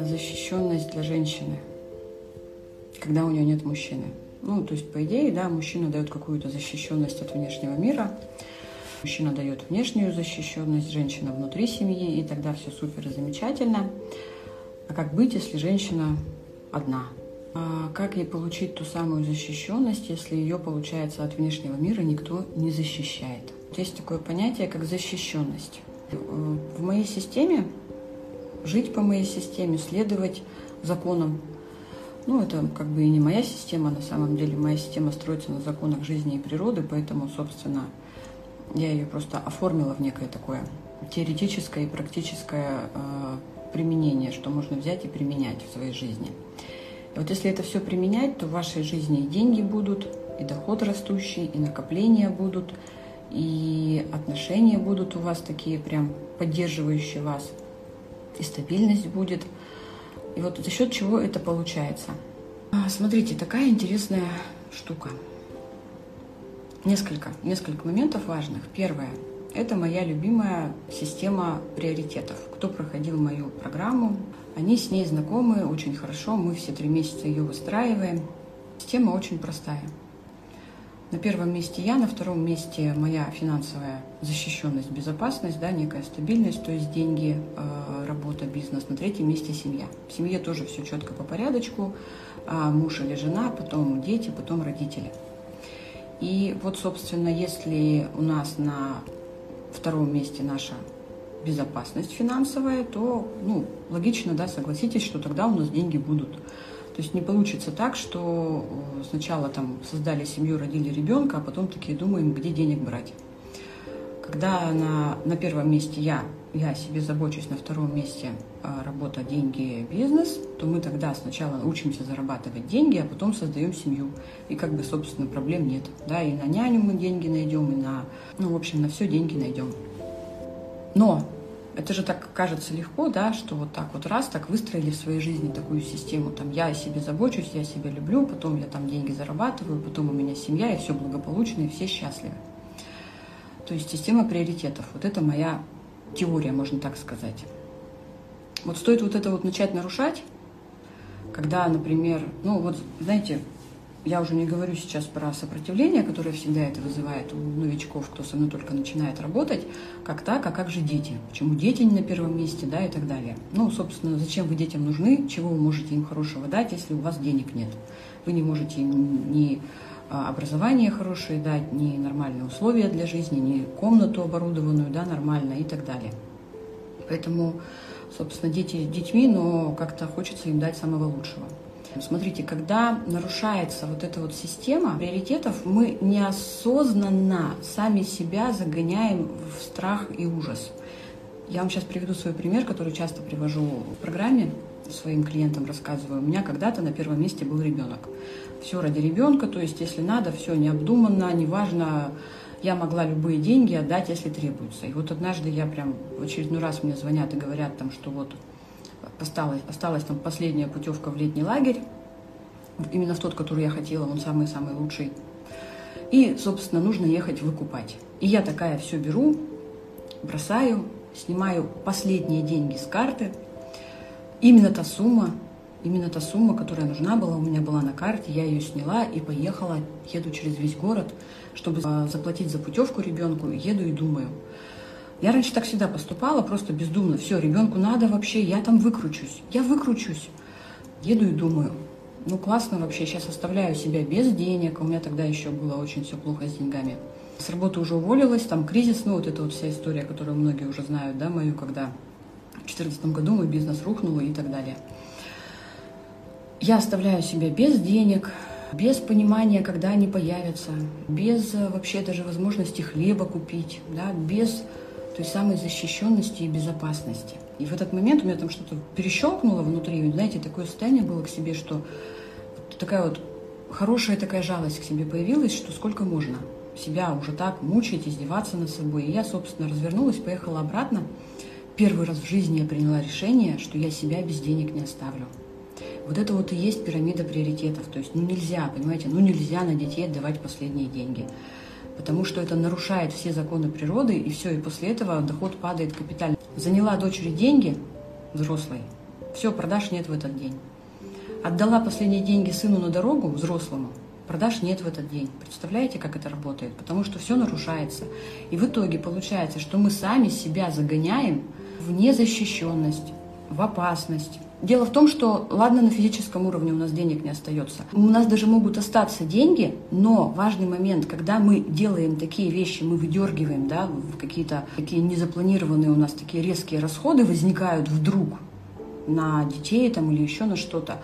Защищенность для женщины, когда у нее нет мужчины. Ну, то есть, по идее, да, мужчина дает какую-то защищенность от внешнего мира, мужчина дает внешнюю защищенность, женщина внутри семьи, и тогда все супер и замечательно. А как быть, если женщина одна? А как ей получить ту самую защищенность, если ее, получается, от внешнего мира никто не защищает? Есть такое понятие, как защищенность. В моей системе жить по моей системе, следовать законам. Ну, это как бы и не моя система, на самом деле моя система строится на законах жизни и природы, поэтому, собственно, я ее просто оформила в некое такое теоретическое и практическое э, применение, что можно взять и применять в своей жизни. И вот если это все применять, то в вашей жизни и деньги будут, и доход растущий, и накопления будут, и отношения будут у вас такие прям поддерживающие вас, и стабильность будет. И вот за счет чего это получается. А, смотрите, такая интересная штука. Несколько, несколько моментов важных. Первое – это моя любимая система приоритетов. Кто проходил мою программу, они с ней знакомы очень хорошо, мы все три месяца ее выстраиваем. Система очень простая. На первом месте я, на втором месте моя финансовая защищенность, безопасность, да, некая стабильность, то есть деньги, э, работа, бизнес. На третьем месте семья. В семье тоже все четко по порядочку. А муж или жена, потом дети, потом родители. И вот, собственно, если у нас на втором месте наша безопасность финансовая, то ну, логично, да, согласитесь, что тогда у нас деньги будут. То есть не получится так, что э, сначала там создали семью, родили ребенка, а потом такие думаем, где денег брать. Когда на, на первом месте я, я себе забочусь, на втором месте а, работа, деньги, бизнес, то мы тогда сначала учимся зарабатывать деньги, а потом создаем семью. И как бы, собственно, проблем нет. Да, и на няню мы деньги найдем, и на, ну, в общем, на все деньги найдем. Но это же так кажется легко, да, что вот так вот раз, так выстроили в своей жизни такую систему, там, я о себе забочусь, я себя люблю, потом я там деньги зарабатываю, потом у меня семья, и все благополучно, и все счастливы. То есть система приоритетов. Вот это моя теория, можно так сказать. Вот стоит вот это вот начать нарушать, когда, например, ну вот, знаете, я уже не говорю сейчас про сопротивление, которое всегда это вызывает у новичков, кто со мной только начинает работать, как так, а как же дети? Почему дети не на первом месте, да, и так далее. Ну, собственно, зачем вы детям нужны, чего вы можете им хорошего дать, если у вас денег нет? Вы не можете им ни а, образование хорошее дать, ни нормальные условия для жизни, ни комнату оборудованную, да, нормально и так далее. Поэтому, собственно, дети детьми, но как-то хочется им дать самого лучшего. Смотрите, когда нарушается вот эта вот система приоритетов, мы неосознанно сами себя загоняем в страх и ужас. Я вам сейчас приведу свой пример, который часто привожу в программе своим клиентам рассказываю. У меня когда-то на первом месте был ребенок. Все ради ребенка, то есть если надо, все необдуманно, неважно, я могла любые деньги отдать, если требуется. И вот однажды я прям в очередной раз мне звонят и говорят там, что вот осталась, осталась там последняя путевка в летний лагерь, именно в тот, который я хотела, он самый-самый лучший. И, собственно, нужно ехать выкупать. И я такая все беру, бросаю, снимаю последние деньги с карты. Именно та сумма, именно та сумма, которая нужна была, у меня была на карте, я ее сняла и поехала, еду через весь город, чтобы заплатить за путевку ребенку, еду и думаю – я раньше так всегда поступала, просто бездумно. Все, ребенку надо вообще, я там выкручусь. Я выкручусь. Еду и думаю, ну классно вообще, сейчас оставляю себя без денег. У меня тогда еще было очень все плохо с деньгами. С работы уже уволилась, там кризис, ну вот эта вот вся история, которую многие уже знают, да, мою, когда в 2014 году мой бизнес рухнул и так далее. Я оставляю себя без денег, без понимания, когда они появятся, без э, вообще даже возможности хлеба купить, да, без той самой защищенности и безопасности. И в этот момент у меня там что-то перещелкнуло внутри, знаете, такое состояние было к себе, что такая вот хорошая такая жалость к себе появилась, что сколько можно себя уже так мучить, издеваться над собой. И я, собственно, развернулась, поехала обратно. Первый раз в жизни я приняла решение, что я себя без денег не оставлю. Вот это вот и есть пирамида приоритетов. То есть, ну нельзя, понимаете, ну нельзя на детей отдавать последние деньги потому что это нарушает все законы природы, и все, и после этого доход падает капитально. Заняла дочери деньги взрослой, все, продаж нет в этот день. Отдала последние деньги сыну на дорогу, взрослому, продаж нет в этот день. Представляете, как это работает? Потому что все нарушается. И в итоге получается, что мы сами себя загоняем в незащищенность, в опасность. Дело в том, что, ладно, на физическом уровне у нас денег не остается. У нас даже могут остаться деньги, но важный момент, когда мы делаем такие вещи, мы выдергиваем, да, какие-то такие незапланированные у нас такие резкие расходы возникают вдруг на детей там или еще на что-то,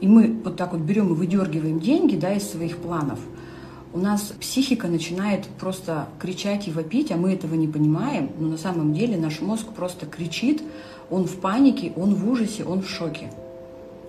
и мы вот так вот берем и выдергиваем деньги, да, из своих планов, у нас психика начинает просто кричать и вопить, а мы этого не понимаем, но на самом деле наш мозг просто кричит, он в панике, он в ужасе, он в шоке.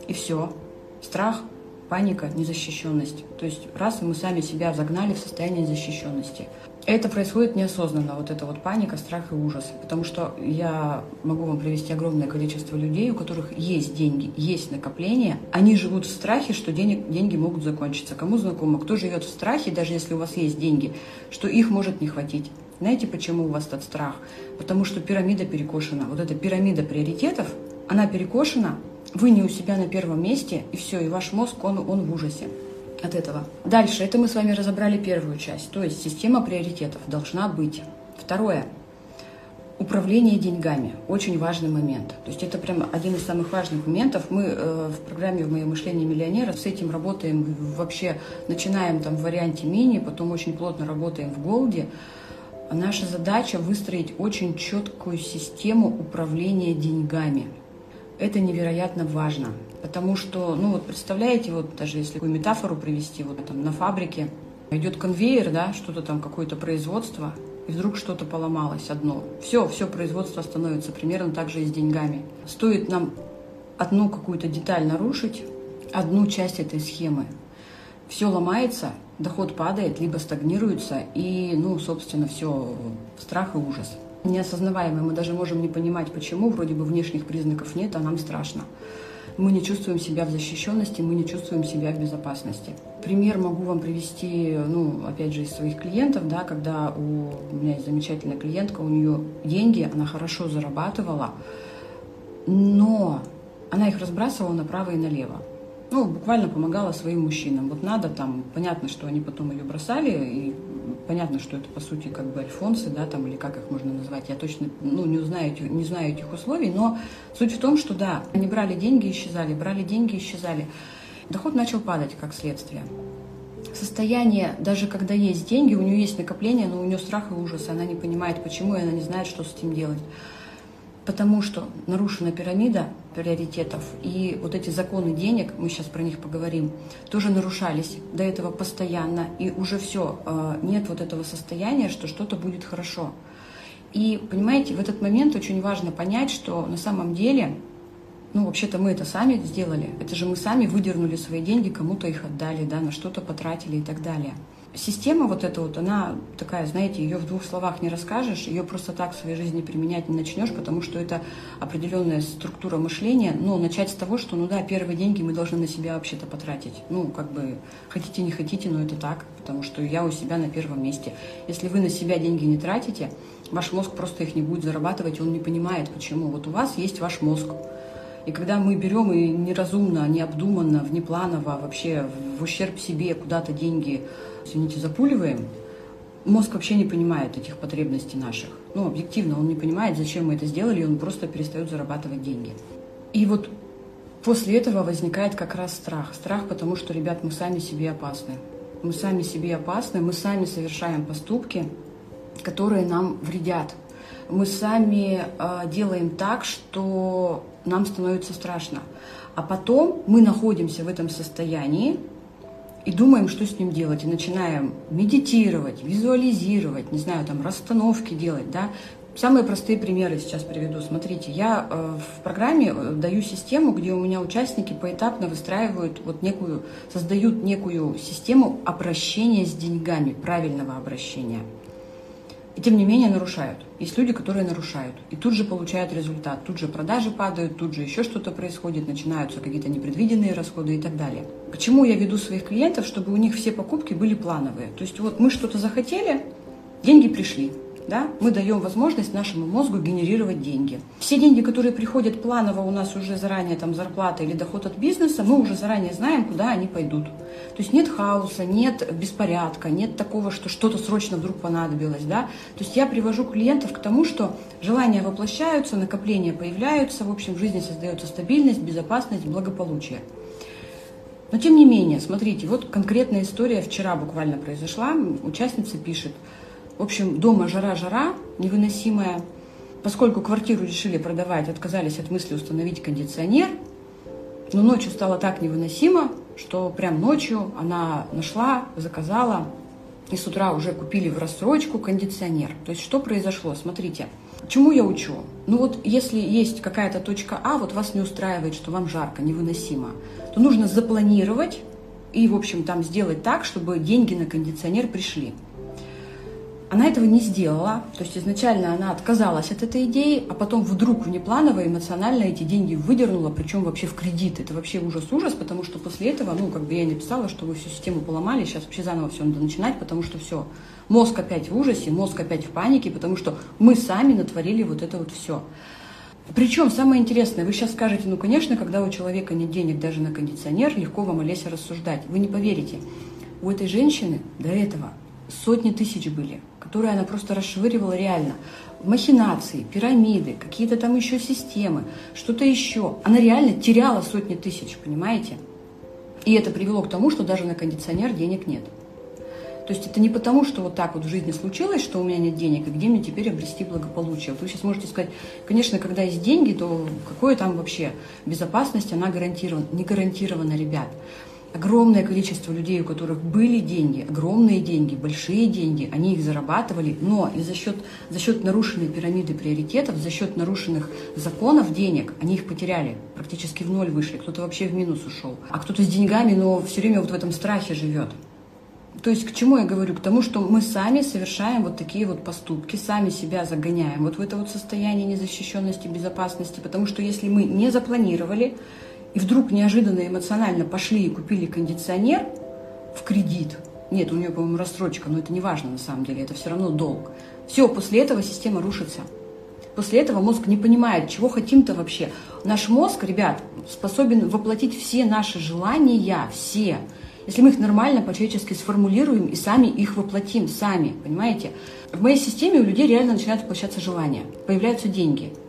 И все. Страх, паника, незащищенность. То есть раз и мы сами себя загнали в состояние защищенности. Это происходит неосознанно, вот эта вот паника, страх и ужас. Потому что я могу вам привести огромное количество людей, у которых есть деньги, есть накопления. Они живут в страхе, что денег, деньги могут закончиться. Кому знакомо, кто живет в страхе, даже если у вас есть деньги, что их может не хватить. Знаете, почему у вас этот страх? Потому что пирамида перекошена. Вот эта пирамида приоритетов, она перекошена, вы не у себя на первом месте, и все, и ваш мозг, он, он в ужасе от этого. Дальше, это мы с вами разобрали первую часть, то есть система приоритетов должна быть. Второе, управление деньгами. Очень важный момент. То есть это прям один из самых важных моментов. Мы э, в программе «В мое мышление миллионера» с этим работаем вообще, начинаем там в варианте мини, потом очень плотно работаем в голде. Наша задача выстроить очень четкую систему управления деньгами. Это невероятно важно, потому что, ну вот представляете, вот даже если такую метафору привести, вот там на фабрике идет конвейер, да, что-то там, какое-то производство, и вдруг что-то поломалось одно. Все, все производство становится примерно так же и с деньгами. Стоит нам одну какую-то деталь нарушить, одну часть этой схемы, все ломается, доход падает, либо стагнируется, и, ну, собственно, все, страх и ужас. Неосознаваемый, мы даже можем не понимать, почему, вроде бы внешних признаков нет, а нам страшно. Мы не чувствуем себя в защищенности, мы не чувствуем себя в безопасности. Пример могу вам привести, ну, опять же, из своих клиентов, да, когда у, меня есть замечательная клиентка, у нее деньги, она хорошо зарабатывала, но она их разбрасывала направо и налево ну, буквально помогала своим мужчинам. Вот надо там, понятно, что они потом ее бросали, и понятно, что это по сути как бы альфонсы, да, там, или как их можно назвать, я точно, ну, не знаю, не знаю этих условий, но суть в том, что да, они брали деньги, исчезали, брали деньги, исчезали. Доход начал падать как следствие. Состояние, даже когда есть деньги, у нее есть накопление, но у нее страх и ужас, она не понимает, почему, и она не знает, что с этим делать потому что нарушена пирамида приоритетов, и вот эти законы денег, мы сейчас про них поговорим, тоже нарушались до этого постоянно, и уже все, э, нет вот этого состояния, что что-то будет хорошо. И, понимаете, в этот момент очень важно понять, что на самом деле, ну, вообще-то мы это сами сделали, это же мы сами выдернули свои деньги, кому-то их отдали, да, на что-то потратили и так далее система вот эта вот, она такая, знаете, ее в двух словах не расскажешь, ее просто так в своей жизни применять не начнешь, потому что это определенная структура мышления. Но начать с того, что, ну да, первые деньги мы должны на себя вообще-то потратить. Ну, как бы, хотите, не хотите, но это так, потому что я у себя на первом месте. Если вы на себя деньги не тратите, ваш мозг просто их не будет зарабатывать, он не понимает, почему. Вот у вас есть ваш мозг. И когда мы берем и неразумно, необдуманно, внепланово, вообще в ущерб себе куда-то деньги извините, запуливаем, мозг вообще не понимает этих потребностей наших. Ну, объективно, он не понимает, зачем мы это сделали, и он просто перестает зарабатывать деньги. И вот после этого возникает как раз страх. Страх, потому что, ребят, мы сами себе опасны. Мы сами себе опасны, мы сами совершаем поступки, которые нам вредят. Мы сами э, делаем так, что нам становится страшно. А потом мы находимся в этом состоянии, и думаем, что с ним делать, и начинаем медитировать, визуализировать, не знаю, там расстановки делать, да. Самые простые примеры сейчас приведу. Смотрите, я э, в программе э, даю систему, где у меня участники поэтапно выстраивают вот некую, создают некую систему обращения с деньгами, правильного обращения. И тем не менее нарушают. Есть люди, которые нарушают. И тут же получают результат. Тут же продажи падают, тут же еще что-то происходит, начинаются какие-то непредвиденные расходы и так далее. Почему я веду своих клиентов, чтобы у них все покупки были плановые? То есть вот мы что-то захотели, деньги пришли да, мы даем возможность нашему мозгу генерировать деньги. Все деньги, которые приходят планово у нас уже заранее, там зарплата или доход от бизнеса, мы уже заранее знаем, куда они пойдут. То есть нет хаоса, нет беспорядка, нет такого, что что-то срочно вдруг понадобилось, да. То есть я привожу клиентов к тому, что желания воплощаются, накопления появляются, в общем, в жизни создается стабильность, безопасность, благополучие. Но тем не менее, смотрите, вот конкретная история вчера буквально произошла. Участница пишет, в общем, дома жара-жара невыносимая. Поскольку квартиру решили продавать, отказались от мысли установить кондиционер. Но ночью стало так невыносимо, что прям ночью она нашла, заказала, и с утра уже купили в рассрочку кондиционер. То есть что произошло? Смотрите, чему я учу? Ну вот если есть какая-то точка А, вот вас не устраивает, что вам жарко, невыносимо, то нужно запланировать и, в общем, там сделать так, чтобы деньги на кондиционер пришли. Она этого не сделала, то есть изначально она отказалась от этой идеи, а потом вдруг внепланово эмоционально эти деньги выдернула, причем вообще в кредит. Это вообще ужас-ужас, потому что после этого, ну, как бы я написала, что вы всю систему поломали, сейчас вообще заново все надо начинать, потому что все, мозг опять в ужасе, мозг опять в панике, потому что мы сами натворили вот это вот все. Причем самое интересное, вы сейчас скажете, ну, конечно, когда у человека нет денег даже на кондиционер, легко вам, Олеся, рассуждать. Вы не поверите, у этой женщины до этого сотни тысяч были – которые она просто расшвыривала реально. Махинации, пирамиды, какие-то там еще системы, что-то еще. Она реально теряла сотни тысяч, понимаете? И это привело к тому, что даже на кондиционер денег нет. То есть это не потому, что вот так вот в жизни случилось, что у меня нет денег, и где мне теперь обрести благополучие. Вы сейчас можете сказать, конечно, когда есть деньги, то какое там вообще безопасность, она гарантирована. Не гарантирована, ребят огромное количество людей, у которых были деньги, огромные деньги, большие деньги, они их зарабатывали, но и за счет, за счет нарушенной пирамиды приоритетов, за счет нарушенных законов денег, они их потеряли, практически в ноль вышли, кто-то вообще в минус ушел, а кто-то с деньгами, но все время вот в этом страхе живет. То есть к чему я говорю? К тому, что мы сами совершаем вот такие вот поступки, сами себя загоняем вот в это вот состояние незащищенности, безопасности, потому что если мы не запланировали, и вдруг неожиданно эмоционально пошли и купили кондиционер в кредит. Нет, у нее, по-моему, рассрочка, но это не важно на самом деле, это все равно долг. Все, после этого система рушится. После этого мозг не понимает, чего хотим-то вообще. Наш мозг, ребят, способен воплотить все наши желания, все. Если мы их нормально, по-человечески сформулируем и сами их воплотим, сами, понимаете? В моей системе у людей реально начинают воплощаться желания, появляются деньги –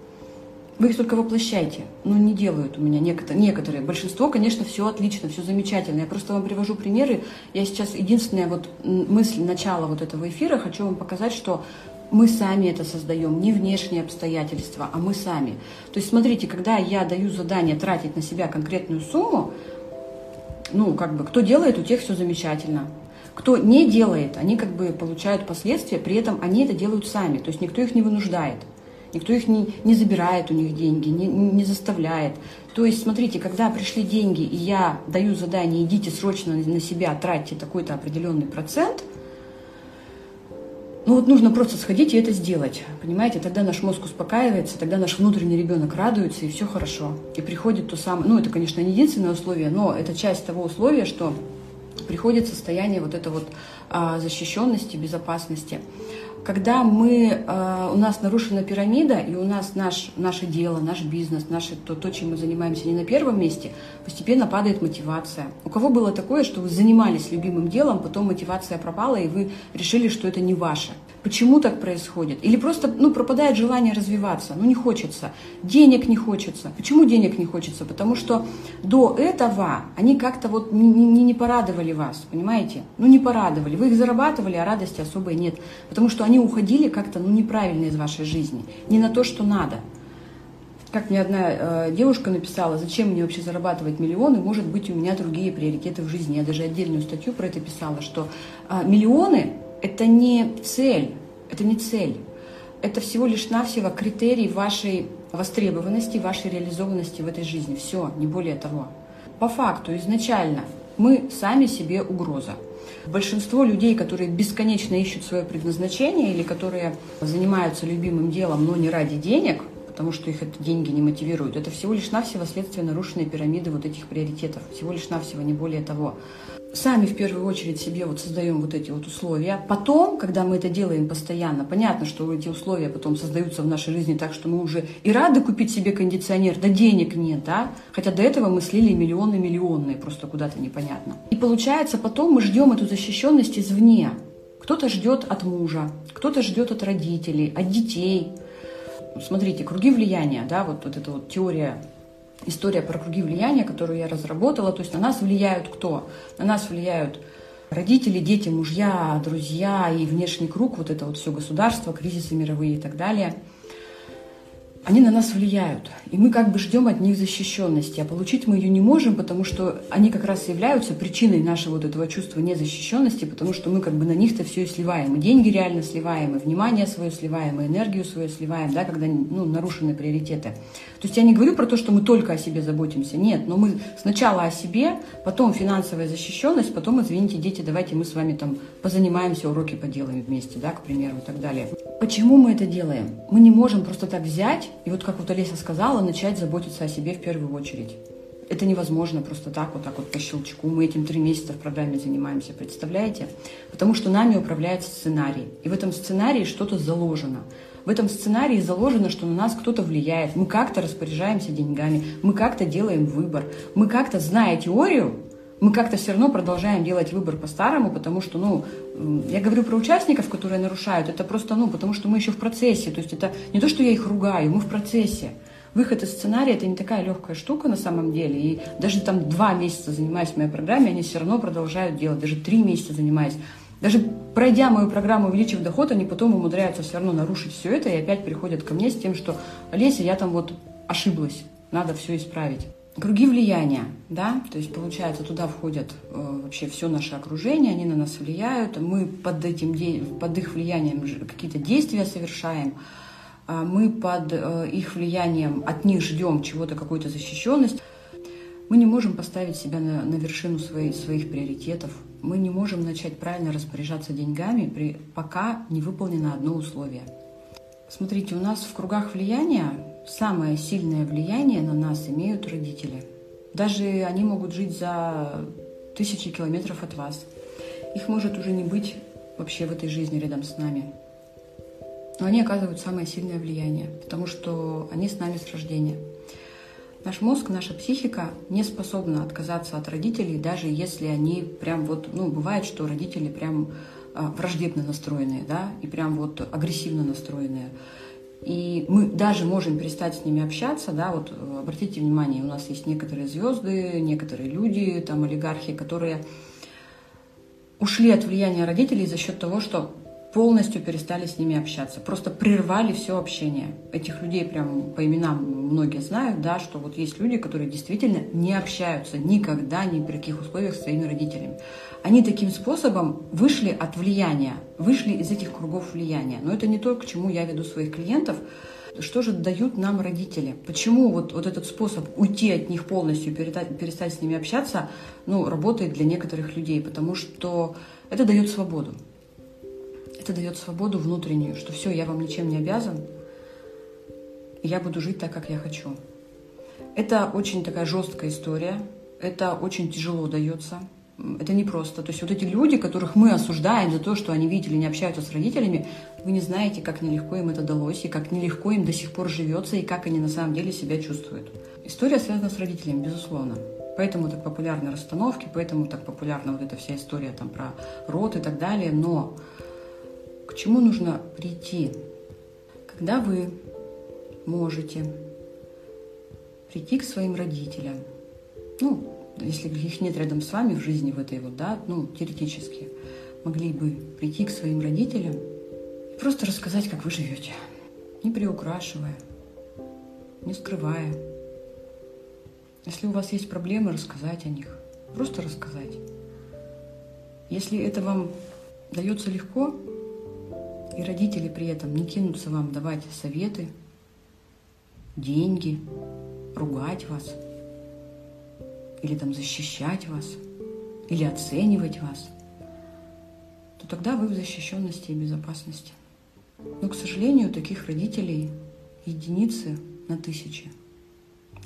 вы их только воплощайте. Ну, не делают у меня некоторые. некоторые. Большинство, конечно, все отлично, все замечательно. Я просто вам привожу примеры. Я сейчас единственная вот мысль начала вот этого эфира хочу вам показать, что мы сами это создаем, не внешние обстоятельства, а мы сами. То есть, смотрите, когда я даю задание тратить на себя конкретную сумму, ну, как бы, кто делает, у тех все замечательно. Кто не делает, они как бы получают последствия, при этом они это делают сами, то есть никто их не вынуждает. Никто их не, не забирает у них деньги, не, не заставляет. То есть, смотрите, когда пришли деньги, и я даю задание, идите срочно на себя, тратьте такой-то определенный процент, ну вот нужно просто сходить и это сделать, понимаете? Тогда наш мозг успокаивается, тогда наш внутренний ребенок радуется, и все хорошо. И приходит то самое, ну это, конечно, не единственное условие, но это часть того условия, что приходит состояние вот этой вот а, защищенности, безопасности когда мы, э, у нас нарушена пирамида, и у нас наш, наше дело, наш бизнес, наше, то, то, чем мы занимаемся не на первом месте, постепенно падает мотивация. У кого было такое, что вы занимались любимым делом, потом мотивация пропала, и вы решили, что это не ваше? Почему так происходит? Или просто ну, пропадает желание развиваться, ну не хочется, денег не хочется. Почему денег не хочется? Потому что до этого они как-то вот не, не, не порадовали вас, понимаете? Ну не порадовали. Вы их зарабатывали, а радости особой нет. Потому что они уходили как-то ну, неправильно из вашей жизни, не на то, что надо. Как мне одна э, девушка написала, зачем мне вообще зарабатывать миллионы, может быть, у меня другие приоритеты в жизни. Я даже отдельную статью про это писала, что э, миллионы это не цель, это не цель. Это всего лишь навсего критерий вашей востребованности, вашей реализованности в этой жизни. Все, не более того. По факту изначально мы сами себе угроза. Большинство людей, которые бесконечно ищут свое предназначение или которые занимаются любимым делом, но не ради денег, потому что их это деньги не мотивируют, это всего лишь навсего следствие нарушенной пирамиды вот этих приоритетов. Всего лишь навсего, не более того сами в первую очередь себе вот создаем вот эти вот условия. Потом, когда мы это делаем постоянно, понятно, что эти условия потом создаются в нашей жизни так, что мы уже и рады купить себе кондиционер, да денег нет, да? Хотя до этого мы слили миллионы миллионные, просто куда-то непонятно. И получается, потом мы ждем эту защищенность извне. Кто-то ждет от мужа, кто-то ждет от родителей, от детей. Смотрите, круги влияния, да, вот, вот эта вот теория история про круги влияния, которую я разработала. То есть на нас влияют кто? На нас влияют родители, дети, мужья, друзья и внешний круг, вот это вот все государство, кризисы мировые и так далее – они на нас влияют. И мы как бы ждем от них защищенности. А получить мы ее не можем, потому что они как раз являются причиной нашего вот этого чувства незащищенности, потому что мы как бы на них-то все и сливаем. И деньги реально сливаем, и внимание свое сливаем, и энергию свою сливаем, да, когда ну, нарушены приоритеты. То есть я не говорю про то, что мы только о себе заботимся. Нет, но мы сначала о себе, потом финансовая защищенность, потом, извините, дети, давайте мы с вами там позанимаемся, уроки поделаем вместе, да, к примеру, и так далее. Почему мы это делаем? Мы не можем просто так взять и вот как вот Олеся сказала, начать заботиться о себе в первую очередь. Это невозможно просто так, вот так вот по щелчку. Мы этим три месяца в программе занимаемся, представляете? Потому что нами управляет сценарий. И в этом сценарии что-то заложено. В этом сценарии заложено, что на нас кто-то влияет. Мы как-то распоряжаемся деньгами, мы как-то делаем выбор, мы как-то, зная теорию, мы как-то все равно продолжаем делать выбор по-старому, потому что, ну, я говорю про участников, которые нарушают, это просто, ну, потому что мы еще в процессе, то есть это не то, что я их ругаю, мы в процессе. Выход из сценария – это не такая легкая штука на самом деле, и даже там два месяца занимаясь моей программе, они все равно продолжают делать, даже три месяца занимаясь. Даже пройдя мою программу «Увеличив доход», они потом умудряются все равно нарушить все это и опять приходят ко мне с тем, что «Олеся, я там вот ошиблась, надо все исправить». Круги влияния, да, то есть получается туда входят э, вообще все наше окружение, они на нас влияют, мы под этим под их влиянием какие-то действия совершаем, э, мы под э, их влиянием от них ждем чего-то какой-то защищенность. Мы не можем поставить себя на, на вершину своей, своих приоритетов. Мы не можем начать правильно распоряжаться деньгами, при, пока не выполнено одно условие. Смотрите, у нас в кругах влияния самое сильное влияние на нас имеют родители. Даже они могут жить за тысячи километров от вас. Их может уже не быть вообще в этой жизни рядом с нами. Но они оказывают самое сильное влияние, потому что они с нами с рождения. Наш мозг, наша психика не способна отказаться от родителей, даже если они прям вот, ну, бывает, что родители прям а, враждебно настроенные, да, и прям вот агрессивно настроенные. И мы даже можем перестать с ними общаться, да, вот э, обратите внимание, у нас есть некоторые звезды, некоторые люди, там олигархи, которые ушли от влияния родителей за счет того, что полностью перестали с ними общаться, просто прервали все общение. Этих людей прям по именам многие знают, да, что вот есть люди, которые действительно не общаются никогда, ни при каких условиях с своими родителями. Они таким способом вышли от влияния, вышли из этих кругов влияния. Но это не то, к чему я веду своих клиентов. Что же дают нам родители? Почему вот, вот этот способ уйти от них полностью, перестать, перестать с ними общаться, ну, работает для некоторых людей? Потому что это дает свободу это дает свободу внутреннюю, что все, я вам ничем не обязан, я буду жить так, как я хочу. Это очень такая жесткая история, это очень тяжело дается, это непросто. То есть вот эти люди, которых мы осуждаем за то, что они видели, не общаются с родителями, вы не знаете, как нелегко им это далось, и как нелегко им до сих пор живется, и как они на самом деле себя чувствуют. История связана с родителями, безусловно. Поэтому так популярны расстановки, поэтому так популярна вот эта вся история там про род и так далее. Но к чему нужно прийти? Когда вы можете прийти к своим родителям, ну, если их нет рядом с вами в жизни в этой вот, да, ну, теоретически, могли бы прийти к своим родителям и просто рассказать, как вы живете, не приукрашивая, не скрывая. Если у вас есть проблемы, рассказать о них, просто рассказать. Если это вам дается легко, и родители при этом не кинутся вам давать советы, деньги, ругать вас, или там защищать вас, или оценивать вас. то тогда вы в защищенности и безопасности. Но, к сожалению, таких родителей единицы на тысячи.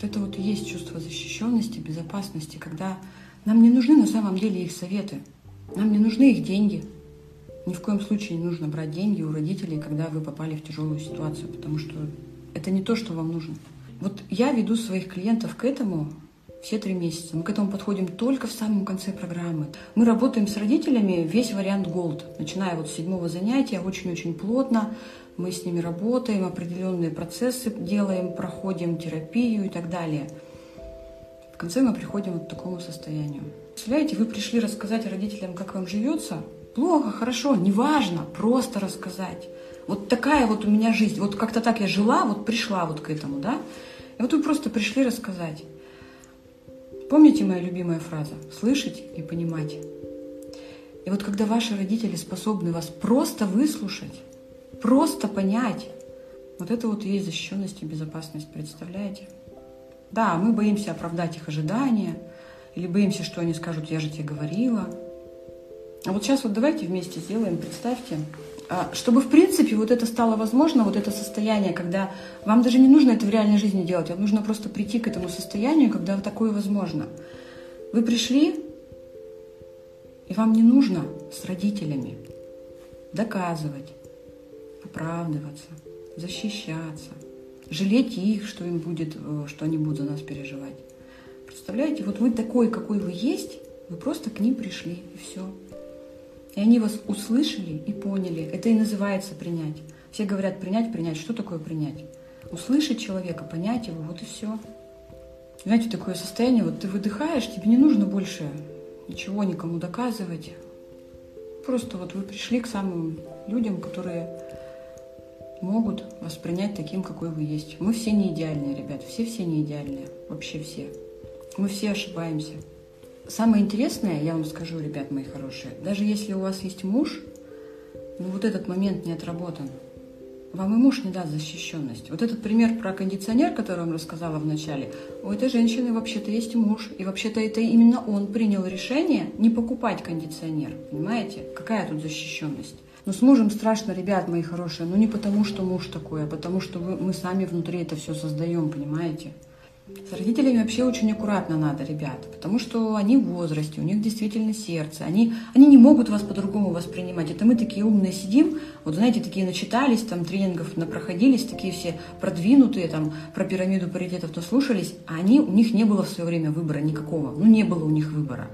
Это вот и есть чувство защищенности, безопасности, когда нам не нужны на самом деле их советы, нам не нужны их деньги. Ни в коем случае не нужно брать деньги у родителей, когда вы попали в тяжелую ситуацию, потому что это не то, что вам нужно. Вот я веду своих клиентов к этому все три месяца. Мы к этому подходим только в самом конце программы. Мы работаем с родителями весь вариант Gold, начиная вот с седьмого занятия, очень-очень плотно. Мы с ними работаем, определенные процессы делаем, проходим терапию и так далее. В конце мы приходим вот к такому состоянию. Представляете, вы пришли рассказать родителям, как вам живется? Плохо, хорошо, неважно, просто рассказать. Вот такая вот у меня жизнь, вот как-то так я жила, вот пришла вот к этому, да? И вот вы просто пришли рассказать. Помните моя любимая фраза «слышать и понимать». И вот когда ваши родители способны вас просто выслушать, просто понять, вот это вот и есть защищенность и безопасность, представляете? Да, мы боимся оправдать их ожидания, или боимся, что они скажут, я же тебе говорила. А вот сейчас вот давайте вместе сделаем, представьте, а, чтобы, в принципе, вот это стало возможно, вот это состояние, когда вам даже не нужно это в реальной жизни делать, вам нужно просто прийти к этому состоянию, когда такое возможно. Вы пришли, и вам не нужно с родителями доказывать, оправдываться, защищаться, жалеть их, что им будет, э, что они будут за нас переживать. Представляете, вот вы такой, какой вы есть, вы просто к ним пришли, и все. И они вас услышали и поняли. Это и называется принять. Все говорят принять, принять. Что такое принять? Услышать человека, понять его, вот и все. Знаете, такое состояние, вот ты выдыхаешь, тебе не нужно больше ничего никому доказывать. Просто вот вы пришли к самым людям, которые могут воспринять таким, какой вы есть. Мы все не идеальные, ребят, все-все не идеальные, вообще все. Мы все ошибаемся. Самое интересное, я вам скажу, ребят мои хорошие, даже если у вас есть муж, ну вот этот момент не отработан, вам и муж не даст защищенность. Вот этот пример про кондиционер, который я вам рассказала в начале, у этой женщины вообще-то есть муж, и вообще-то это именно он принял решение не покупать кондиционер, понимаете? Какая тут защищенность? Но с мужем страшно, ребят мои хорошие, но не потому, что муж такой, а потому что мы сами внутри это все создаем, понимаете? С родителями вообще очень аккуратно надо, ребят, потому что они в возрасте, у них действительно сердце, они, они не могут вас по-другому воспринимать. Это мы такие умные сидим, вот знаете, такие начитались, там тренингов напроходились, такие все продвинутые, там про пирамиду паритетов наслушались, а они, у них не было в свое время выбора никакого, ну не было у них выбора.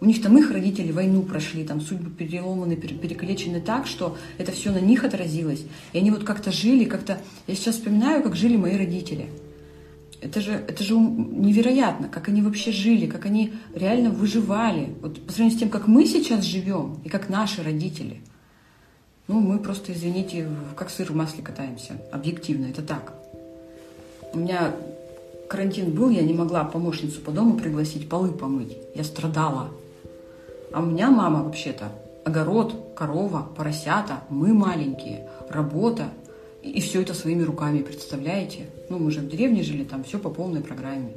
У них там их родители войну прошли, там судьбы переломаны, перекалечены так, что это все на них отразилось. И они вот как-то жили, как-то... Я сейчас вспоминаю, как жили мои родители – это же, это же невероятно, как они вообще жили, как они реально выживали. Вот по сравнению с тем, как мы сейчас живем и как наши родители. Ну, мы просто, извините, как сыр в масле катаемся. Объективно, это так. У меня карантин был, я не могла помощницу по дому пригласить полы помыть. Я страдала. А у меня мама вообще-то огород, корова, поросята, мы маленькие, работа – и все это своими руками, представляете? Ну, мы же в деревне жили, там все по полной программе.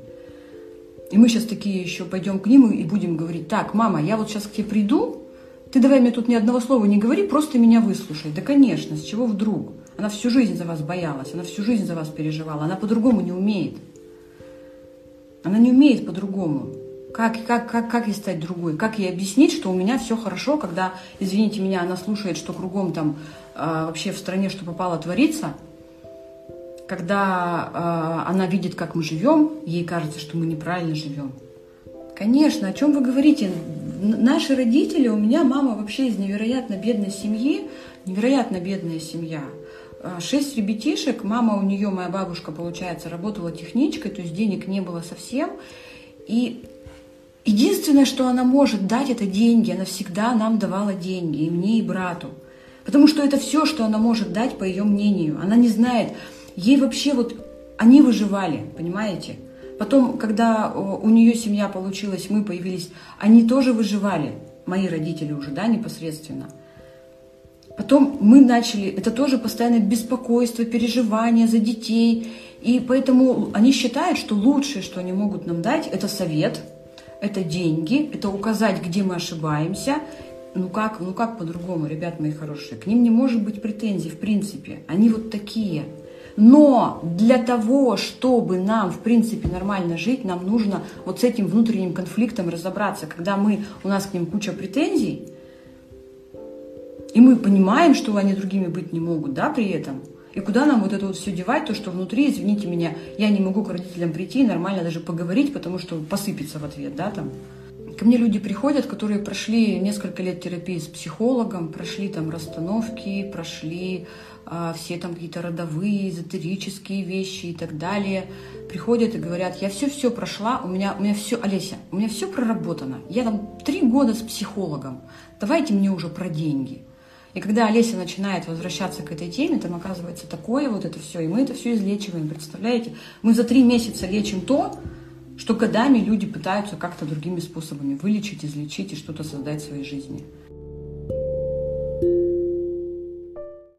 И мы сейчас такие еще пойдем к ним и будем говорить, так, мама, я вот сейчас к тебе приду, ты давай мне тут ни одного слова не говори, просто меня выслушай. Да, конечно, с чего вдруг? Она всю жизнь за вас боялась, она всю жизнь за вас переживала, она по-другому не умеет. Она не умеет по-другому. Как, как, как, как ей стать другой? Как ей объяснить, что у меня все хорошо, когда, извините меня, она слушает, что кругом там э, вообще в стране, что попало, творится, когда э, она видит, как мы живем, ей кажется, что мы неправильно живем. Конечно, о чем вы говорите? Наши родители, у меня мама вообще из невероятно бедной семьи, невероятно бедная семья. А, шесть ребятишек, мама у нее, моя бабушка, получается, работала техничкой, то есть денег не было совсем. И Единственное, что она может дать, это деньги. Она всегда нам давала деньги, и мне, и брату. Потому что это все, что она может дать, по ее мнению. Она не знает. Ей вообще вот... Они выживали, понимаете? Потом, когда у нее семья получилась, мы появились, они тоже выживали. Мои родители уже, да, непосредственно. Потом мы начали, это тоже постоянное беспокойство, переживания за детей. И поэтому они считают, что лучшее, что они могут нам дать, это совет – это деньги, это указать, где мы ошибаемся, Ну как, ну как по-другому, ребят мои хорошие? К ним не может быть претензий в принципе. Они вот такие. Но для того, чтобы нам, в принципе, нормально жить, нам нужно вот с этим внутренним конфликтом разобраться. Когда мы, у нас к ним куча претензий, и мы понимаем, что они другими быть не могут, да, при этом. И куда нам вот это вот все девать, то, что внутри, извините меня, я не могу к родителям прийти и нормально даже поговорить, потому что посыпется в ответ, да, там. Ко мне люди приходят, которые прошли несколько лет терапии с психологом, прошли там расстановки, прошли а, все там какие-то родовые, эзотерические вещи и так далее. Приходят и говорят, я все-все прошла, у меня, у меня все, Олеся, у меня все проработано. Я там три года с психологом, давайте мне уже про деньги. И когда Олеся начинает возвращаться к этой теме, там оказывается такое вот это все, и мы это все излечиваем, представляете? Мы за три месяца лечим то, что годами люди пытаются как-то другими способами вылечить, излечить и что-то создать в своей жизни.